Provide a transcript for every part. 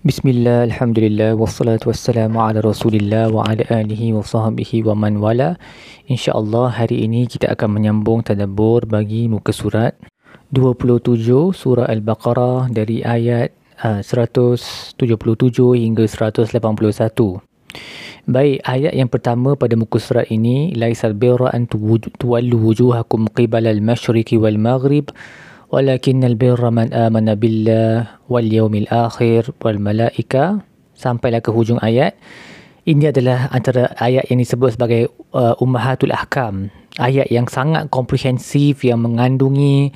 Bismillah, Alhamdulillah, wassalatu wassalamu ala rasulillah wa ala alihi wa sahbihi wa man wala. InsyaAllah hari ini kita akan menyambung tadabur bagi muka surat 27 surah Al-Baqarah dari ayat uh, 177 hingga 181 Baik, ayat yang pertama pada muka surat ini Laisal birra an tuwallu wujuhakum qibala al-mashriqi wal-maghrib Walakin albirra man amana billah wal yawmil akhir wal malaika. Sampailah ke hujung ayat. Ini adalah antara ayat yang disebut sebagai uh, Ummahatul Ahkam. Ayat yang sangat komprehensif yang mengandungi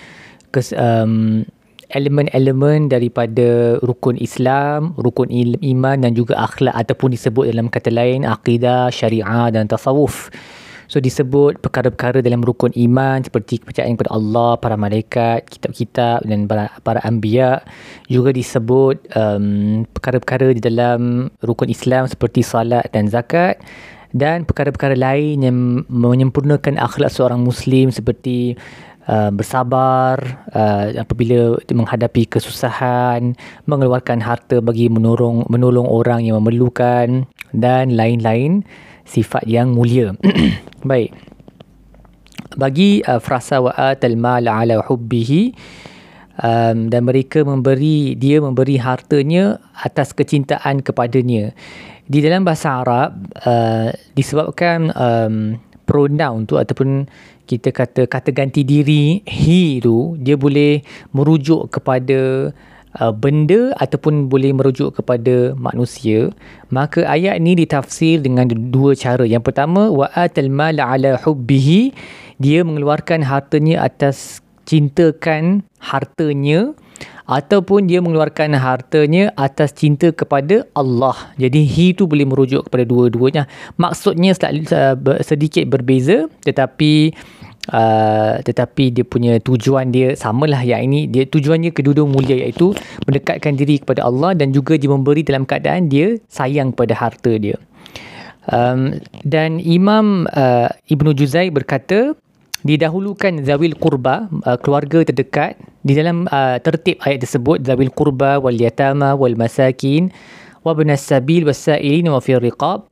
kes, um, elemen-elemen daripada rukun Islam, rukun iman dan juga akhlak ataupun disebut dalam kata lain akidah, syariah dan tasawuf. So disebut perkara-perkara dalam rukun iman seperti kepercayaan kepada Allah, para malaikat, kitab-kitab dan para, para anbiya. Juga disebut um, perkara-perkara di dalam rukun Islam seperti salat dan zakat. Dan perkara-perkara lain yang menyempurnakan akhlak seorang Muslim seperti Uh, bersabar uh, apabila menghadapi kesusahan, mengeluarkan harta bagi menolong menolong orang yang memerlukan dan lain-lain sifat yang mulia. Baik. Bagi uh, frasa wa'atal mal ala hubbihi um, dan mereka memberi dia memberi hartanya atas kecintaan kepadanya. Di dalam bahasa Arab uh, disebabkan um, pronoun tu ataupun kita kata kata ganti diri he tu dia boleh merujuk kepada uh, benda ataupun boleh merujuk kepada manusia maka ayat ni ditafsir dengan dua cara. Yang pertama wa atal mal ala hubbihi dia mengeluarkan hartanya atas cintakan hartanya ataupun dia mengeluarkan hartanya atas cinta kepada Allah. Jadi he tu boleh merujuk kepada dua-duanya. Maksudnya sedikit berbeza tetapi Uh, tetapi dia punya tujuan dia samalah yang ini dia tujuannya kedua-dua mulia iaitu mendekatkan diri kepada Allah dan juga dia memberi dalam keadaan dia sayang pada harta dia um, dan Imam uh, Ibnu Juzai berkata didahulukan zawil kurba uh, keluarga terdekat di dalam uh, tertib ayat tersebut zawil kurba wal yatama wal masakin wa ibnas sabil wasailin wa fi riqab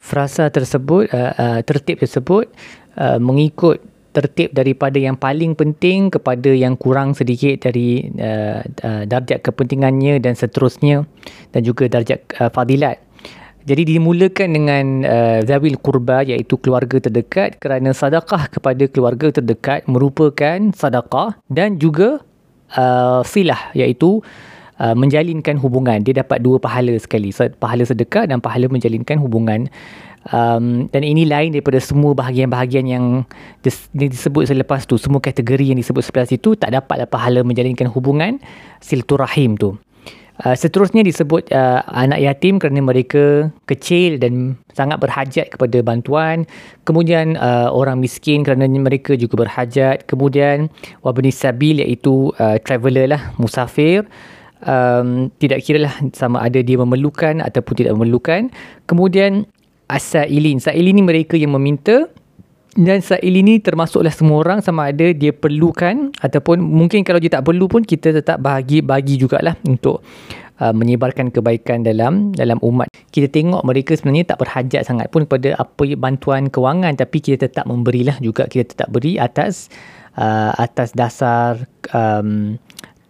frasa tersebut uh, uh, tertib tersebut uh, mengikut tertib daripada yang paling penting kepada yang kurang sedikit dari uh, uh, darjat kepentingannya dan seterusnya dan juga darjat uh, fadilat. Jadi dimulakan dengan uh, zawil kurba iaitu keluarga terdekat kerana sedekah kepada keluarga terdekat merupakan sedekah dan juga uh, silah iaitu uh, menjalinkan hubungan. Dia dapat dua pahala sekali, pahala sedekah dan pahala menjalinkan hubungan. Um, dan ini lain daripada semua bahagian-bahagian yang dis, disebut selepas tu. Semua kategori yang disebut selepas itu tak dapat pahala menjalinkan hubungan silaturahim tu Uh, seterusnya disebut uh, anak yatim kerana mereka kecil dan sangat berhajat kepada bantuan. Kemudian uh, orang miskin kerana mereka juga berhajat. Kemudian wabni sabil iaitu uh, traveller lah, musafir. Um, tidak kira lah sama ada dia memerlukan ataupun tidak memerlukan. Kemudian as-sa'ilin. Sa'ilin ni mereka yang meminta dan sa'ilin ni termasuklah semua orang sama ada dia perlukan ataupun mungkin kalau dia tak perlu pun kita tetap bahagi bagi jugalah untuk uh, menyebarkan kebaikan dalam dalam umat. Kita tengok mereka sebenarnya tak berhajat sangat pun kepada apa bantuan kewangan tapi kita tetap memberilah juga kita tetap beri atas uh, atas dasar um,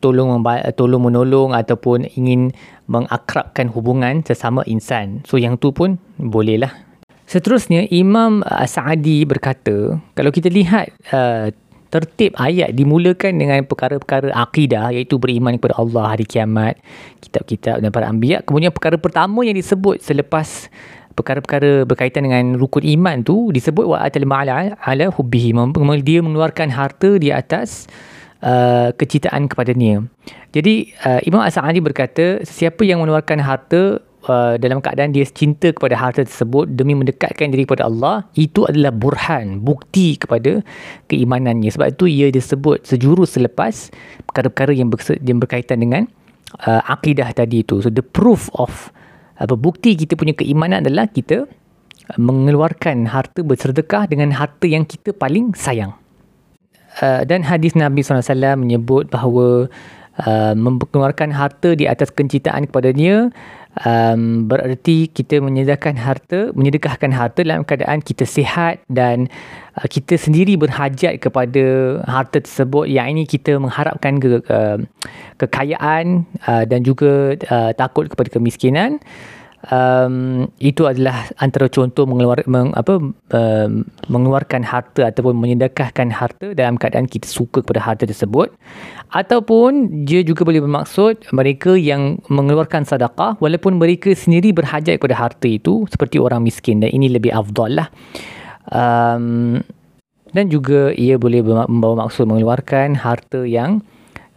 tolong tolong menolong ataupun ingin mengakrabkan hubungan sesama insan. So yang tu pun bolehlah. Seterusnya Imam Sa'adi berkata, kalau kita lihat uh, tertib ayat dimulakan dengan perkara-perkara akidah iaitu beriman kepada Allah hari kiamat, kitab-kitab dan para anbiya. Kemudian perkara pertama yang disebut selepas perkara-perkara berkaitan dengan rukun iman tu disebut wa atal ma'ala ala hubbihi. Dia mengeluarkan harta di atas uh, kecintaan kepadanya. Jadi uh, Imam As-Sa'adi berkata siapa yang mengeluarkan harta uh, dalam keadaan dia cinta kepada harta tersebut demi mendekatkan diri kepada Allah itu adalah burhan bukti kepada keimanannya. Sebab itu ia disebut sejurus selepas perkara-perkara yang, ber- yang berkaitan dengan uh, akidah tadi itu. So the proof of apa bukti kita punya keimanan adalah kita mengeluarkan harta bersedekah dengan harta yang kita paling sayang. Uh, dan hadis Nabi SAW menyebut bahawa uh, mengeluarkan harta di atas kecintaan kepadanya um, bererti kita menyedekahkan harta menyedekahkan harta dalam keadaan kita sihat dan uh, kita sendiri berhajat kepada harta tersebut. Yang ini kita mengharapkan ke, uh, kekayaan uh, dan juga uh, takut kepada kemiskinan um, itu adalah antara contoh mengeluar, meng, apa, um, mengeluarkan harta ataupun menyedekahkan harta dalam keadaan kita suka kepada harta tersebut. Ataupun dia juga boleh bermaksud mereka yang mengeluarkan sedekah walaupun mereka sendiri berhajat kepada harta itu seperti orang miskin dan ini lebih afdal lah. Um, dan juga ia boleh membawa maksud mengeluarkan harta yang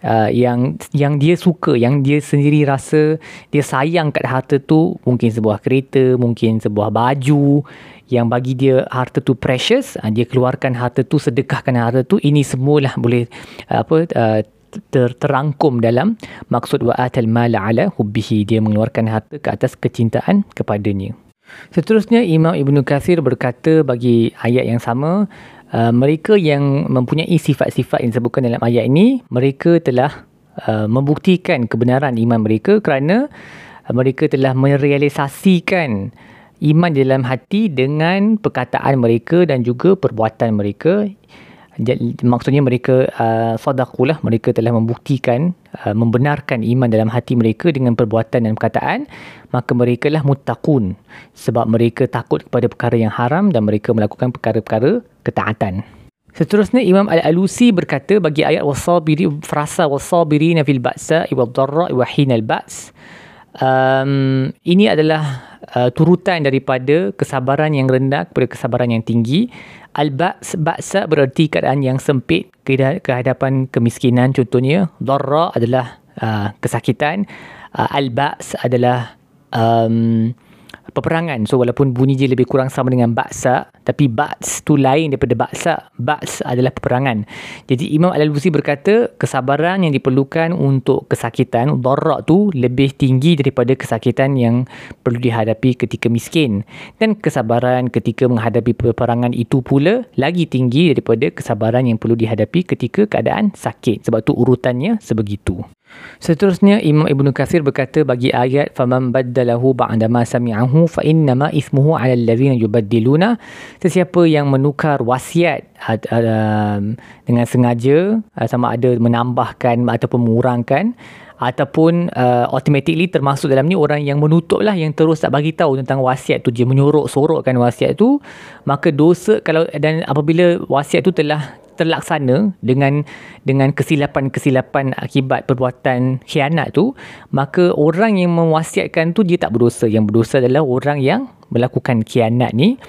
uh, yang yang dia suka, yang dia sendiri rasa dia sayang kat harta tu, mungkin sebuah kereta, mungkin sebuah baju yang bagi dia harta tu precious, uh, dia keluarkan harta tu, sedekahkan harta tu, ini semualah boleh uh, apa uh, ter, terangkum dalam maksud wa atal mala ala hubbihi dia mengeluarkan harta ke atas kecintaan kepadanya. Seterusnya Imam Ibnu Kathir berkata bagi ayat yang sama Uh, mereka yang mempunyai sifat-sifat yang disebutkan dalam ayat ini, mereka telah uh, membuktikan kebenaran iman mereka kerana uh, mereka telah merealisasikan iman di dalam hati dengan perkataan mereka dan juga perbuatan mereka. Maksudnya mereka uh, sadakulah, mereka telah membuktikan, uh, membenarkan iman dalam hati mereka dengan perbuatan dan perkataan, maka mereka lah mutakun sebab mereka takut kepada perkara yang haram dan mereka melakukan perkara-perkara ketaatan. Seterusnya Imam Al-Alusi berkata bagi ayat wasabiri frasa wasabirina fil ba'sa wal dharra wa hinal ba's um, ini adalah uh, turutan daripada kesabaran yang rendah kepada kesabaran yang tinggi. Al-ba's ba'sa bererti keadaan yang sempit kehadapan kemiskinan. Contohnya dharra adalah uh, kesakitan. Uh, al-ba's adalah um, peperangan. So walaupun bunyi dia lebih kurang sama dengan baksa, tapi bats tu lain daripada baksa. Bats adalah peperangan. Jadi Imam Al-Busi berkata kesabaran yang diperlukan untuk kesakitan, darrak tu lebih tinggi daripada kesakitan yang perlu dihadapi ketika miskin. Dan kesabaran ketika menghadapi peperangan itu pula lagi tinggi daripada kesabaran yang perlu dihadapi ketika keadaan sakit. Sebab tu urutannya sebegitu. Seterusnya Imam Ibn Kathir berkata bagi ayat faman baddalahu ba'da ma sami'ahu fa innama ismuhu 'ala alladhina yubaddiluna. Sesiapa yang menukar wasiat uh, dengan sengaja uh, sama ada menambahkan ataupun mengurangkan ataupun uh, automatically termasuk dalam ni orang yang menutup lah yang terus tak bagi tahu tentang wasiat tu dia menyorok sorokkan wasiat tu maka dosa kalau dan apabila wasiat tu telah terlaksana dengan dengan kesilapan-kesilapan akibat perbuatan khianat tu maka orang yang mewasiatkan tu dia tak berdosa yang berdosa adalah orang yang melakukan khianat ni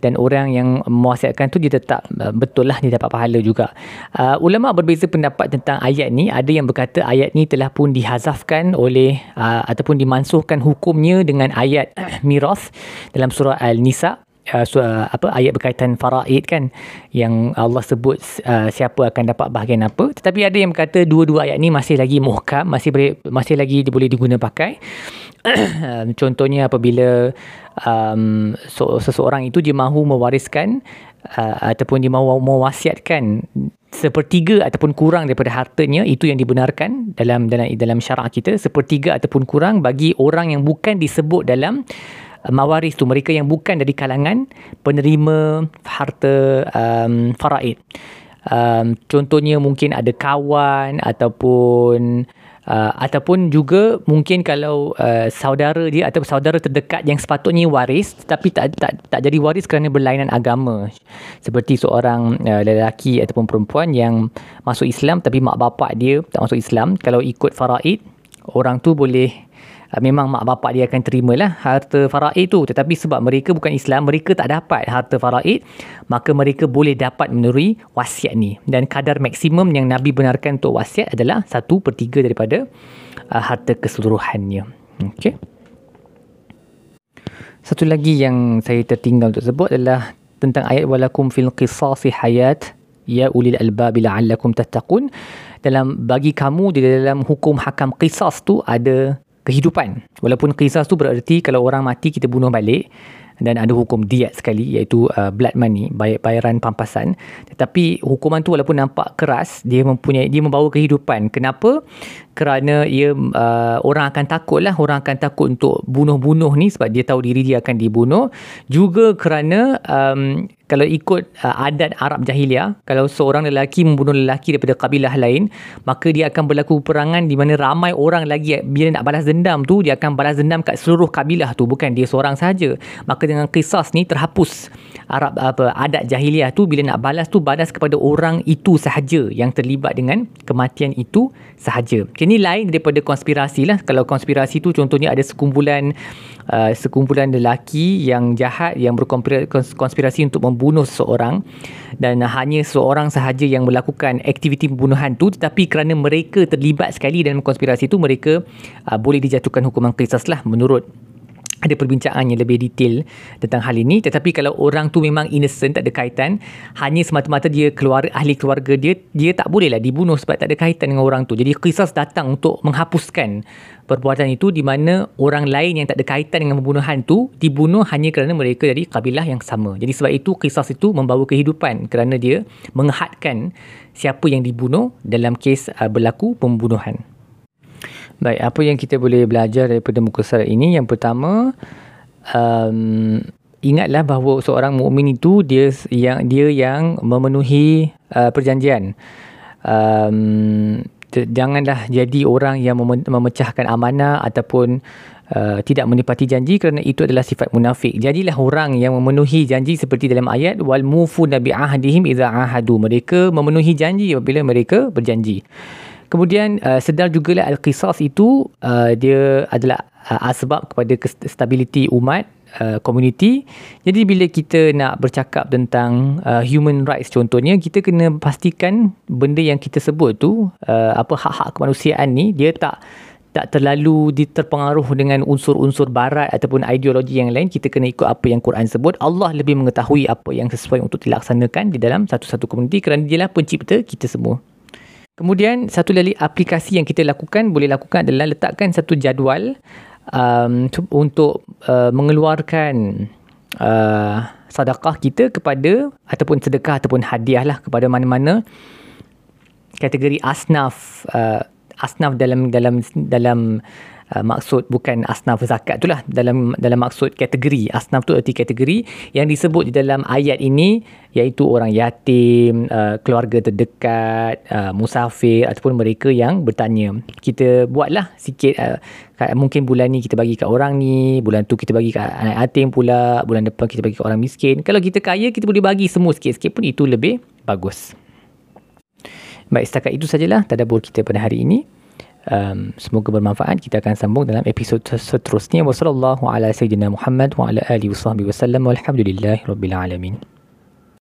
dan orang yang mewasiatkan tu dia tetap betul lah dia dapat pahala juga. Uh, ulama berbeza pendapat tentang ayat ni. Ada yang berkata ayat ni telah pun dihazafkan oleh uh, ataupun dimansuhkan hukumnya dengan ayat miras dalam surah Al-Nisa uh, so, uh, apa ayat berkaitan faraid kan yang Allah sebut uh, siapa akan dapat bahagian apa. Tetapi ada yang berkata dua-dua ayat ni masih lagi muhkam masih boleh masih lagi boleh diguna pakai. Contohnya apabila um, so, seseorang itu dia mahu mewariskan uh, ataupun dia mahu mewasiatkan sepertiga ataupun kurang daripada hartanya itu yang dibenarkan dalam dalam dalam syarak kita sepertiga ataupun kurang bagi orang yang bukan disebut dalam mawaris tu mereka yang bukan dari kalangan penerima harta um, faraid. Um, contohnya mungkin ada kawan ataupun uh, ataupun juga mungkin kalau uh, saudara dia atau saudara terdekat yang sepatutnya waris tetapi tak tak tak jadi waris kerana berlainan agama seperti seorang uh, lelaki ataupun perempuan yang masuk Islam tapi mak bapak dia tak masuk Islam kalau ikut faraid orang tu boleh memang mak bapak dia akan terima lah harta faraid tu. Tetapi sebab mereka bukan Islam mereka tak dapat harta faraid maka mereka boleh dapat menerui wasiat ni. Dan kadar maksimum yang Nabi benarkan untuk wasiat adalah satu per 3 daripada uh, harta keseluruhannya. Okay. satu lagi yang saya tertinggal untuk sebut adalah tentang ayat walakum fil qisasi hayat ya ulil albab la'allakum tattaqun. Dalam bagi kamu di dalam hukum hakam qisas tu ada kehidupan. Walaupun kisah tu bererti kalau orang mati kita bunuh balik. dan ada hukum diat sekali iaitu uh, blood money bayaran pampasan tetapi hukuman tu walaupun nampak keras dia mempunyai dia membawa kehidupan kenapa kerana ia uh, orang akan takut lah orang akan takut untuk bunuh-bunuh ni sebab dia tahu diri dia akan dibunuh. Juga kerana um, kalau ikut uh, adat Arab jahiliah kalau seorang lelaki membunuh lelaki daripada kabilah lain maka dia akan berlaku perangan di mana ramai orang lagi bila nak balas dendam tu dia akan balas dendam kat seluruh kabilah tu bukan dia seorang saja maka dengan kisah ni terhapus Arab apa adat jahiliah tu bila nak balas tu balas kepada orang itu sahaja yang terlibat dengan kematian itu sahaja ini lain daripada konspirasi lah. Kalau konspirasi tu contohnya ada sekumpulan uh, sekumpulan lelaki yang jahat yang berkonspirasi untuk membunuh seseorang dan hanya seorang sahaja yang melakukan aktiviti pembunuhan tu tetapi kerana mereka terlibat sekali dalam konspirasi tu mereka uh, boleh dijatuhkan hukuman kisas lah menurut ada perbincangan yang lebih detail tentang hal ini. Tetapi kalau orang tu memang innocent tak ada kaitan hanya semata-mata dia keluar ahli keluarga dia dia tak bolehlah dibunuh sebab tak ada kaitan dengan orang tu. Jadi kisah datang untuk menghapuskan perbuatan itu di mana orang lain yang tak ada kaitan dengan pembunuhan tu dibunuh hanya kerana mereka dari kabilah yang sama. Jadi sebab itu kisah itu membawa kehidupan kerana dia menghadkan siapa yang dibunuh dalam kes uh, berlaku pembunuhan Baik, apa yang kita boleh belajar daripada muka surat ini? Yang pertama, um, ingatlah bahawa seorang mukmin itu dia yang dia yang memenuhi uh, perjanjian. Um, janganlah jadi orang yang memecahkan amanah ataupun uh, tidak menepati janji kerana itu adalah sifat munafik. Jadilah orang yang memenuhi janji seperti dalam ayat wal mufu nabi ahdihim idza ahadu. Mereka memenuhi janji apabila mereka berjanji. Kemudian uh, sedar jugalah al-qisas itu uh, dia adalah uh, asbab kepada stability umat uh, community. Jadi bila kita nak bercakap tentang uh, human rights contohnya kita kena pastikan benda yang kita sebut tu uh, apa hak-hak kemanusiaan ni dia tak tak terlalu diterpengaruh dengan unsur-unsur barat ataupun ideologi yang lain. Kita kena ikut apa yang Quran sebut. Allah lebih mengetahui apa yang sesuai untuk dilaksanakan di dalam satu-satu komuniti kerana dialah pencipta kita semua Kemudian satu lagi aplikasi yang kita lakukan boleh lakukan adalah letakkan satu jadual um, untuk uh, mengeluarkan uh, sedekah kita kepada ataupun sedekah ataupun hadiah lah kepada mana-mana. Kategori asnaf uh, asnaf dalam dalam dalam Uh, maksud bukan asnaf zakat itulah dalam dalam maksud kategori asnaf tu erti kategori yang disebut di dalam ayat ini iaitu orang yatim uh, keluarga terdekat uh, musafir ataupun mereka yang bertanya. Kita buatlah sikit uh, mungkin bulan ni kita bagi kat orang ni bulan tu kita bagi kat anak yatim pula bulan depan kita bagi kat orang miskin. Kalau kita kaya kita boleh bagi semua sikit-sikit pun itu lebih bagus. Baik setakat itu sajalah tadabbur kita pada hari ini um, semoga bermanfaat. Kita akan sambung dalam episod seterusnya. Wasallallahu ala sayyidina muhammad wa ala alihi wasallam walhamdulillahi rabbil alamin